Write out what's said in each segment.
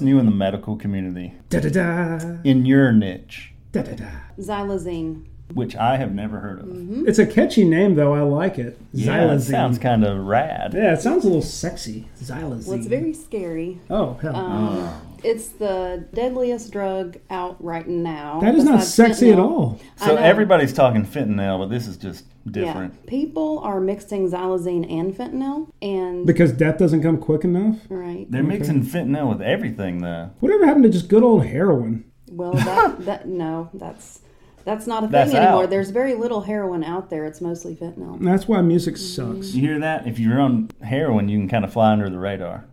New in the medical community, Da da da. in your niche, Da da da. Xylazine. which I have never heard of. It's a catchy name, though. I like it. Yeah, it Xylazine. sounds kind of rad. yeah, it sounds a little sexy. Xylazine. Well, it's very scary. Oh, hell. Um, It's the deadliest drug out right now. that is not besides sexy at all. So everybody's talking fentanyl, but this is just different. Yeah, people are mixing xylazine and fentanyl, and Because death doesn't come quick enough. right. They're mixing fentanyl with everything, though. Whatever happened to just good old heroin? Well, that, that no, that's that's not a thing That's anymore. out. There's very little heroin out there. It's mostly fentanyl. That's why music Mm-hmm. sucks. You hear that? If you're on heroin, you can kind of fly under the radar.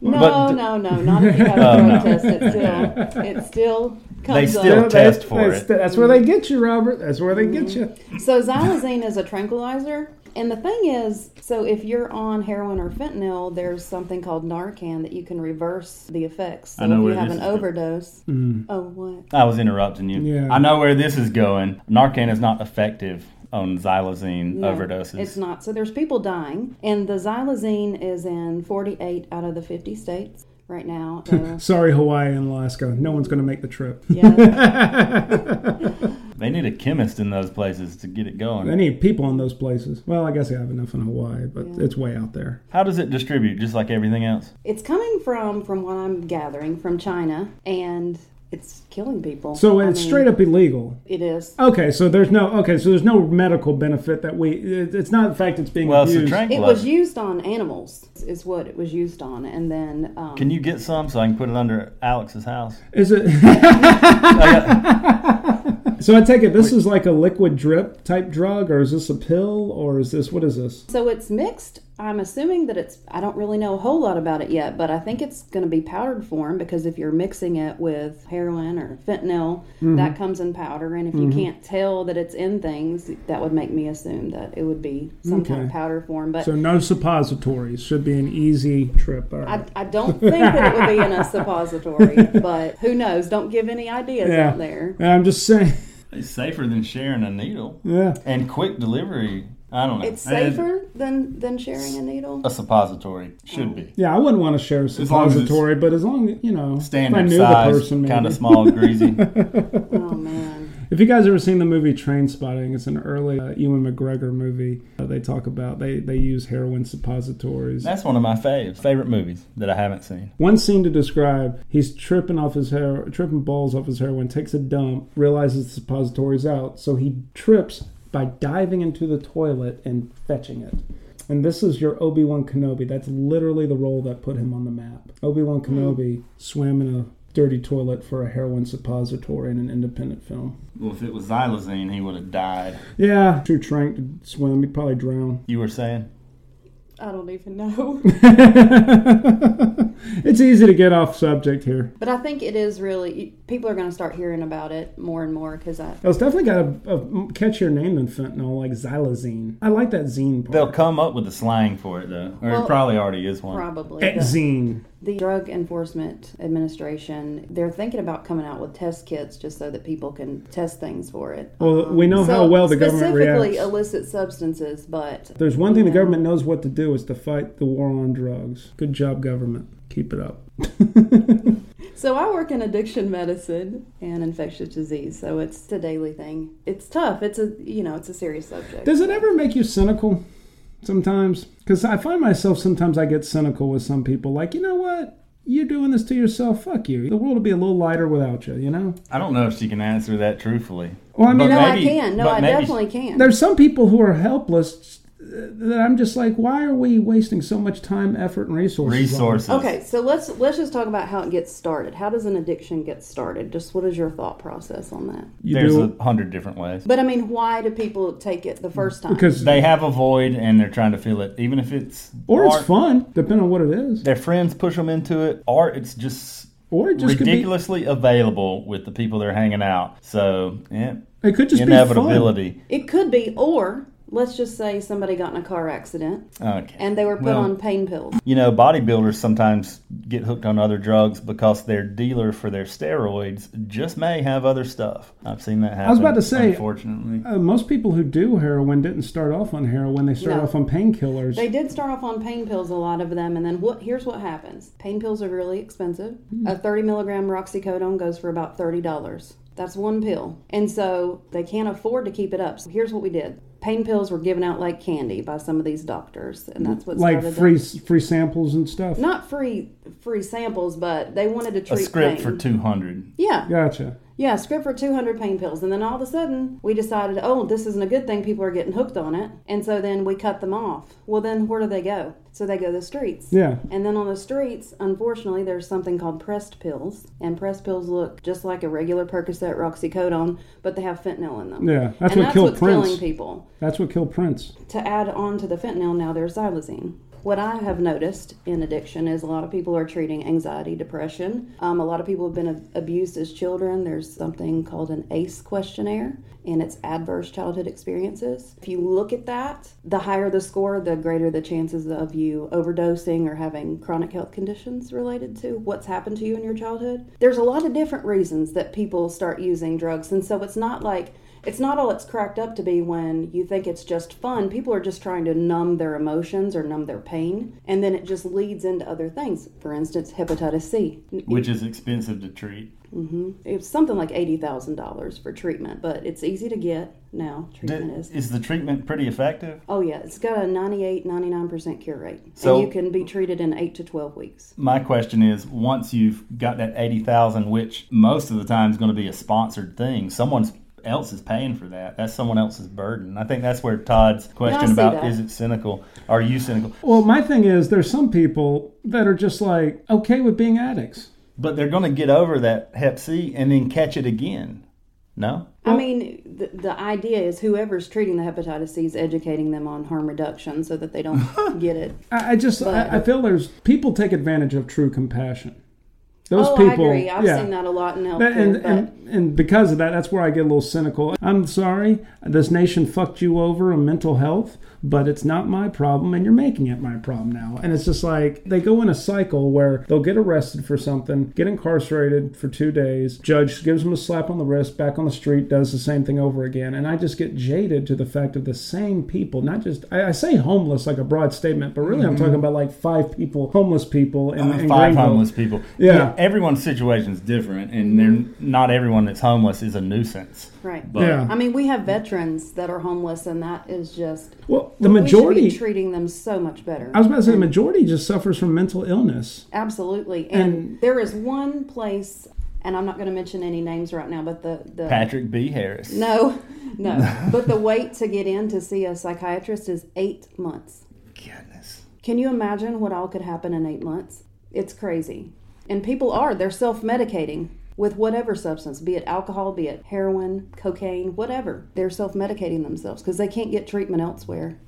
No, But- no, no, not if you have a Oh, drug no. test. It still, it still comes They still up. test for that's, it. That's where they get you, Robert. That's where they get you. Mm-hmm. So xylazine is a tranquilizer. And the thing is, so if you're on heroin or fentanyl, there's something called Narcan that you can reverse the effects. So I know if where you have an is go- overdose, mm. oh what? I was interrupting you. Yeah. I know where this is going. Narcan is not effective on xylazine No, overdoses. It's not. So there's people dying, and the xylazine is in 48 out of the 50 states right now. So, uh, Sorry, Hawaii and Alaska. No one's going to make the trip. yeah, They need a chemist in those places to get it going. They need people in those places. Well, I guess they have enough in Hawaii, but Yeah. it's way out there. How does it distribute? Just like everything else? it's coming from, from what I'm gathering, from China, and it's killing people. So I it's mean, straight up illegal. It is. Okay, so there's no okay, so there's no medical benefit that we. It's not the fact it's being Well, it's a. It was used on animals, is what it was used on, and then um, Can you get some so I can put it under Alex's house? Is it? So I take it this is like a liquid drip type drug, or is this a pill, or is this what is this? So it's mixed. I'm assuming that it's, I don't really know a whole lot about it yet, but I think it's going to be powdered form because if you're mixing it with heroin or fentanyl, Mm-hmm. that comes in powder. And if you can't tell that it's in things, that would make me assume that it would be some kind of powder form. But So no suppositories should be an easy trip. All right. I, I don't think that it would be in a suppository, but who knows? Don't give any ideas Yeah. out there. I'm just saying. It's safer than sharing a needle Yeah. and quick delivery. I don't know. It's And safer than, than sharing a needle. A suppository should be Yeah, I wouldn't want to share a long as it's suppository, but as long as you know, if I standard knew size, the person, kind of small, greasy. Oh, man. If you guys ever seen the movie Trainspotting, it's an early uh, Ewan McGregor movie. Uh, they talk about they they use heroin suppositories. That's one of my faves, favorite movies that I haven't seen. One scene to describe: he's tripping off his hair, tripping balls off his heroin, takes a dump, realizes the suppository's out, so he trips by diving into the toilet and fetching it. And this is your Obi Wan Kenobi. That's literally the role that put him on the map. Obi Wan hmm. Kenobi swam in a dirty toilet for a heroin suppository in an independent film. Well, if it was xylazine, he would have died. Yeah, too trank to swim. He'd probably drown. You were saying? I don't even know. it's easy to get off subject here. But I think it is really people are going to start hearing about it more and more because I It's definitely got a, a uh, catchier name than fentanyl, like xylazine. I like that zine part. They'll come up with a slang for it, though. Or Well, it probably already is one. probably xine. The Drug Enforcement Administration they're thinking about coming out with test kits just so that people can test things for it. Well, we know how well the government reacts. specifically reacts. illicit substances, but There's one thing the government knows what to do is to fight the war on drugs. Good job, government. Keep it up. So I work in addiction medicine and infectious disease, so it's a daily thing. It's tough. It's a you know it's a serious subject. Does it ever make you cynical sometimes? Because I find myself sometimes I get cynical with some people. Like, you know what? You're doing this to yourself. Fuck you. The world will be a little lighter without you, you know? I don't know if she can answer that truthfully. Well, I mean, no, maybe- I can. No, I maybe- definitely can. There's some people who are helpless that I'm just like, why are we wasting so much time, effort, and resources? on? Resources. Okay, so let's let's just talk about how it gets started. How does an addiction get started? Just what is your thought process on that? You There's do a hundred different ways. But I mean, why do people take it the first time? because They have a void and they're trying to fill it, even if it's or it's fun, depending on what it is, Their friends push them into it, or it's just or it just could be. ridiculously available with the people they're hanging out. So, yeah, It could just be inevitability. it could be, or let's just say somebody got in a car accident Okay. and they were put Well- on pain pills. You know, bodybuilders sometimes get hooked on other drugs because their dealer for their steroids just may have other stuff. I've seen that happen. I was about to say- unfortunately. Uh, most people who do heroin didn't start off on heroin; they start No. off on painkillers. They did start off on pain pills, a lot of them, and then what? Here's what happens: pain pills are really expensive. A 30 milligram roxicodone goes for about thirty dollars. That's one pill, and so they can't afford to keep it up. So here's what we did: pain pills were given out like candy by some of these doctors, and that's what like free the- free samples and stuff. not free free samples, but they wanted to treat A script pain. for 200. yeah, Gotcha. Yeah, script for 200 pain pills. And then all of a sudden, we decided, oh, this isn't a good thing. People are getting hooked on it. And so then we cut them off. Well, then where do they go? So they go to the streets. Yeah. And then on the streets, unfortunately, there's something called pressed pills. And pressed pills look just like a regular Percocet, Roxicodone, but they have fentanyl in them. Yeah, that's and what that's killed what's Prince. killing people. That's what killed Prince. To add on to the fentanyl, now there's xylazine. What I have noticed in addiction is a lot of people are treating anxiety, depression. Um, a lot of people have been ab- abused as children. There's something called an ACE questionnaire, and it's adverse childhood experiences. If you look at that, the higher the score, the greater the chances of you overdosing or having chronic health conditions related to what's happened to you in your childhood. There's a lot of different reasons that people start using drugs, and so it's not like it's not all it's cracked up to be when you think it's just fun. People are just trying to numb their emotions or numb their pain, and then it just leads into other things. For instance, hepatitis C. Which is expensive to treat. Mm-hmm. It's something like eighty thousand dollars for treatment, but it's easy to get now. Treatment is. is the treatment pretty effective? Oh yeah, it's got a 98, 99% cure rate, So- and you can be treated in eight to twelve weeks. My question is once you've got that 80,000 which most of the time is going to be a sponsored thing, someone else is paying for that. That's someone else's burden. I think that's where Todd's question see about that. is it cynical? Are you cynical? Well, my thing is, there's some people that are just like okay with being addicts. But they're going to get over that Hep C and then catch it again. No? I mean, the, the idea is whoever's treating the hepatitis C is educating them on harm reduction so that they don't get it. I, I just I, I feel there's people take advantage of true compassion. Those oh, people, I agree. I've yeah. seen that a lot in healthcare. And, but and and because of that, that's where I get a little cynical. I'm sorry, this nation fucked you over on mental health, but it's not my problem, and you're making it my problem now. And it's just like they go in a cycle where they'll get arrested for something, get incarcerated for two days, judge gives them a slap on the wrist, back on the street, does the same thing over again, and I just get jaded to the fact of the same people. Not just I, I say homeless like a broad statement, but really I'm mm-hmm. talking about like five people, homeless people in, uh, in Five Greenville. homeless people. Yeah. Everyone's situation is different, and they're not everyone that's homeless is a nuisance. right. But Yeah. I mean, we have veterans that are homeless, and that is just Well, the we should majority. be treating them so much better. I was about to say the majority just suffers from mental illness. Absolutely. And, And- there is one place, and I'm not going to mention any names right now, but the the Patrick B. Harris. no, no, but the wait to get in to see a psychiatrist is eight months. Goodness. Can you imagine what all could happen in eight months? It's crazy. And people are, they're self medicating with whatever substance, be it alcohol, be it heroin, cocaine, whatever. They're self medicating themselves because they can't get treatment elsewhere.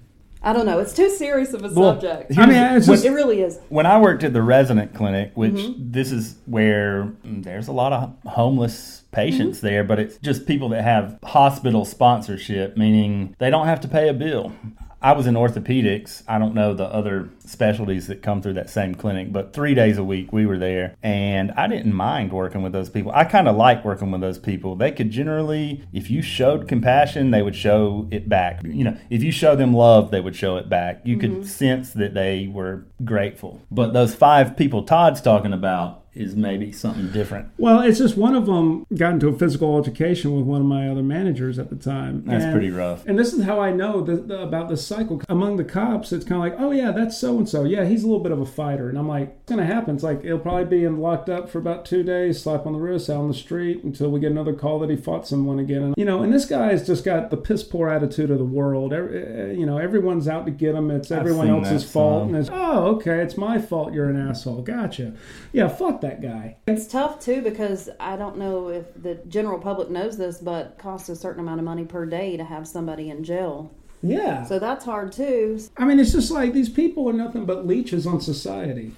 I don't know. It's too serious of a Well, subject. I mean, it's just, It really is. When I worked at the resident clinic, which Mm-hmm. this is where mm, there's a lot of homeless patients Mm-hmm. there, but it's just people that have hospital sponsorship, meaning they don't have to pay a bill. I was in orthopedics. I don't know the other specialties that come through that same clinic, but three days a week we were there, and I didn't mind working with those people. I kind of like working with those people. They could generally, if you showed compassion, they would show it back. You know, if you show them love, they would show it back. You could mm-hmm. sense that they were grateful. But those five people Todd's talking about is maybe something different. well, it's just one of them got into a physical altercation with one of my other managers at the time. That's And- pretty rough. And this is how I know the, the, about this cycle. Among the cops, it's kind of like, oh, yeah, that's so and so. Yeah, he's a little bit of a fighter. And I'm like, it's going to happen. It's like, he'll probably be in, locked up for about two days, slap on the wrist out on the street until we get another call that he fought someone again. And, you know, and this guy's just got the piss poor attitude of the world. Every, uh, you know, everyone's out to get him. It's everyone else's fault. some. And it's, oh, okay, it's my fault you're an asshole. Gotcha. Yeah, fuck that guy. It's tough too because I don't know if the general public knows this, but it costs a certain amount of money per day to have somebody in jail. Yeah. So that's hard too. I mean, it's just like these people are nothing but leeches on society.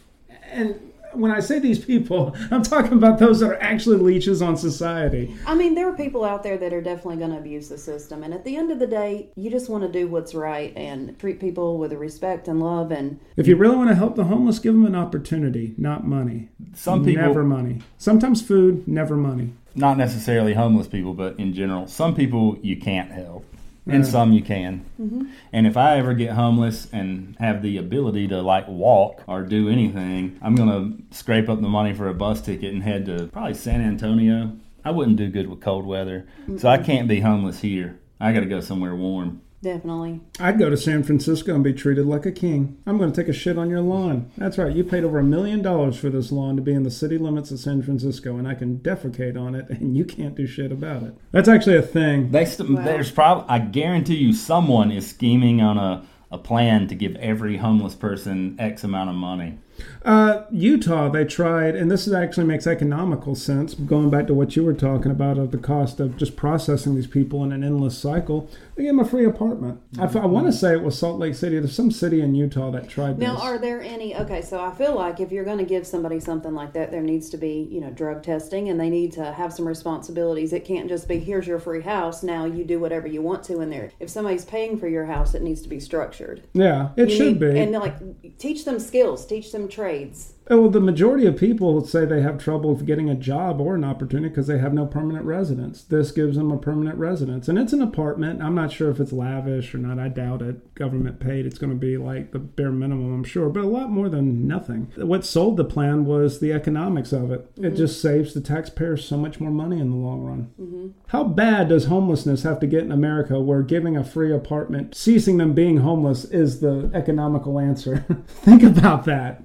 And when I say these people, I'm talking about those that are actually leeches on society. I mean, there are people out there that are definitely going to abuse the system. And at the end of the day, you just want to do what's right and treat people with respect and love. And If you really want to help the homeless, give them an opportunity, not money. Some people, never money. Sometimes food, never money. not necessarily homeless people, but in general, some people you can't help. And some you can. Mm-hmm. And if I ever get homeless and have the ability to like walk or do anything, I'm going to scrape up the money for a bus ticket and head to probably San Antonio. I wouldn't do good with cold weather. So I can't be homeless here. I got to go somewhere warm. Definitely. I'd go to San Francisco and be treated like a king. I'm going to take a shit on your lawn. That's right. You paid over a million dollars for this lawn to be in the city limits of San Francisco, and I can defecate on it, and you can't do shit about it. That's actually a thing. They st- There's probably, I guarantee you, someone is scheming on a, a plan to give every homeless person X amount of money. Uh, Utah, they tried, and this is actually makes economical sense. Going back to what you were talking about of the cost of just processing these people in an endless cycle, they gave them a free apartment. I, want to say it was Salt Lake City. There's some city in Utah that tried Now, this. are there any? Okay, so I feel like if you're going to give somebody something like that, there needs to be, you know, drug testing, and they need to have some responsibilities. It can't just be here's your free house. Now you do whatever you want to in there. If somebody's paying for your house, it needs to be structured. yeah, it You should need- be. and like teach them skills, teach them trades. Oh, well, the majority of people say they have trouble getting a job or an opportunity because they have no permanent residence. This gives them a permanent residence, and it's an apartment. I'm not sure if it's lavish or not. I doubt it. Government paid. It's going to be like the bare minimum, I'm sure, but a lot more than nothing. What sold the plan was the economics of it. It mm-hmm. just saves the taxpayers so much more money in the long run. Mm-hmm. How bad does homelessness have to get in America where giving a free apartment, ceasing them being homeless, is the economical answer? Think about that.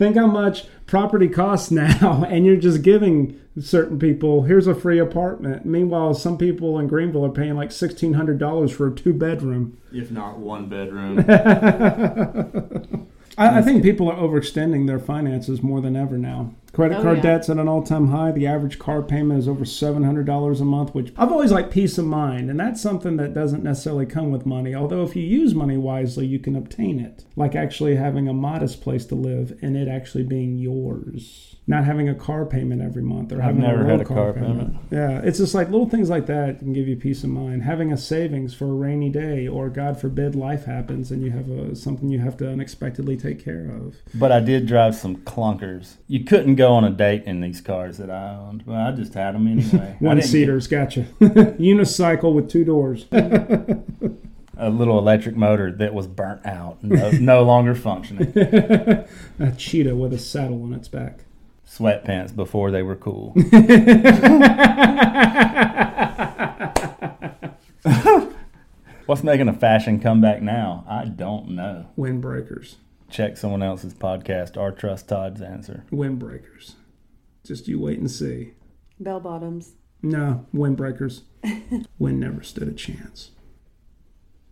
Think how much property costs now, and you're just giving certain people here's a free apartment. Meanwhile, some people in Greenville are paying like sixteen hundred dollars for a two bedroom. If not one bedroom. I, I think people are overextending their finances more than ever now. Credit Oh, card yeah. debt's at an all-time high. The average car payment is over seven hundred dollars a month, which I've always liked peace of mind, and that's something that doesn't necessarily come with money. Although if you use money wisely, you can obtain it, like actually having a modest place to live and it actually being yours. Not having a car payment every month or I've having never a had a car payment. Yeah, it's just like little things like that can give you peace of mind. Having a savings for a rainy day, or God forbid, life happens and you have a, something you have to unexpectedly take care of. But I did drive some clunkers. You couldn't go on a date in these cars that I owned. Well, I just had them anyway. One seaters, gotcha. Unicycle with two doors. A little electric motor that was burnt out, no, no longer functioning. a cheetah with a saddle on its back. Sweatpants before they were cool. What's making a fashion comeback now? I don't know. Windbreakers. Check someone else's podcast. Our trust Todd's answer. Windbreakers. Just you wait and see. Bell bottoms. No, windbreakers. Wind never stood a chance.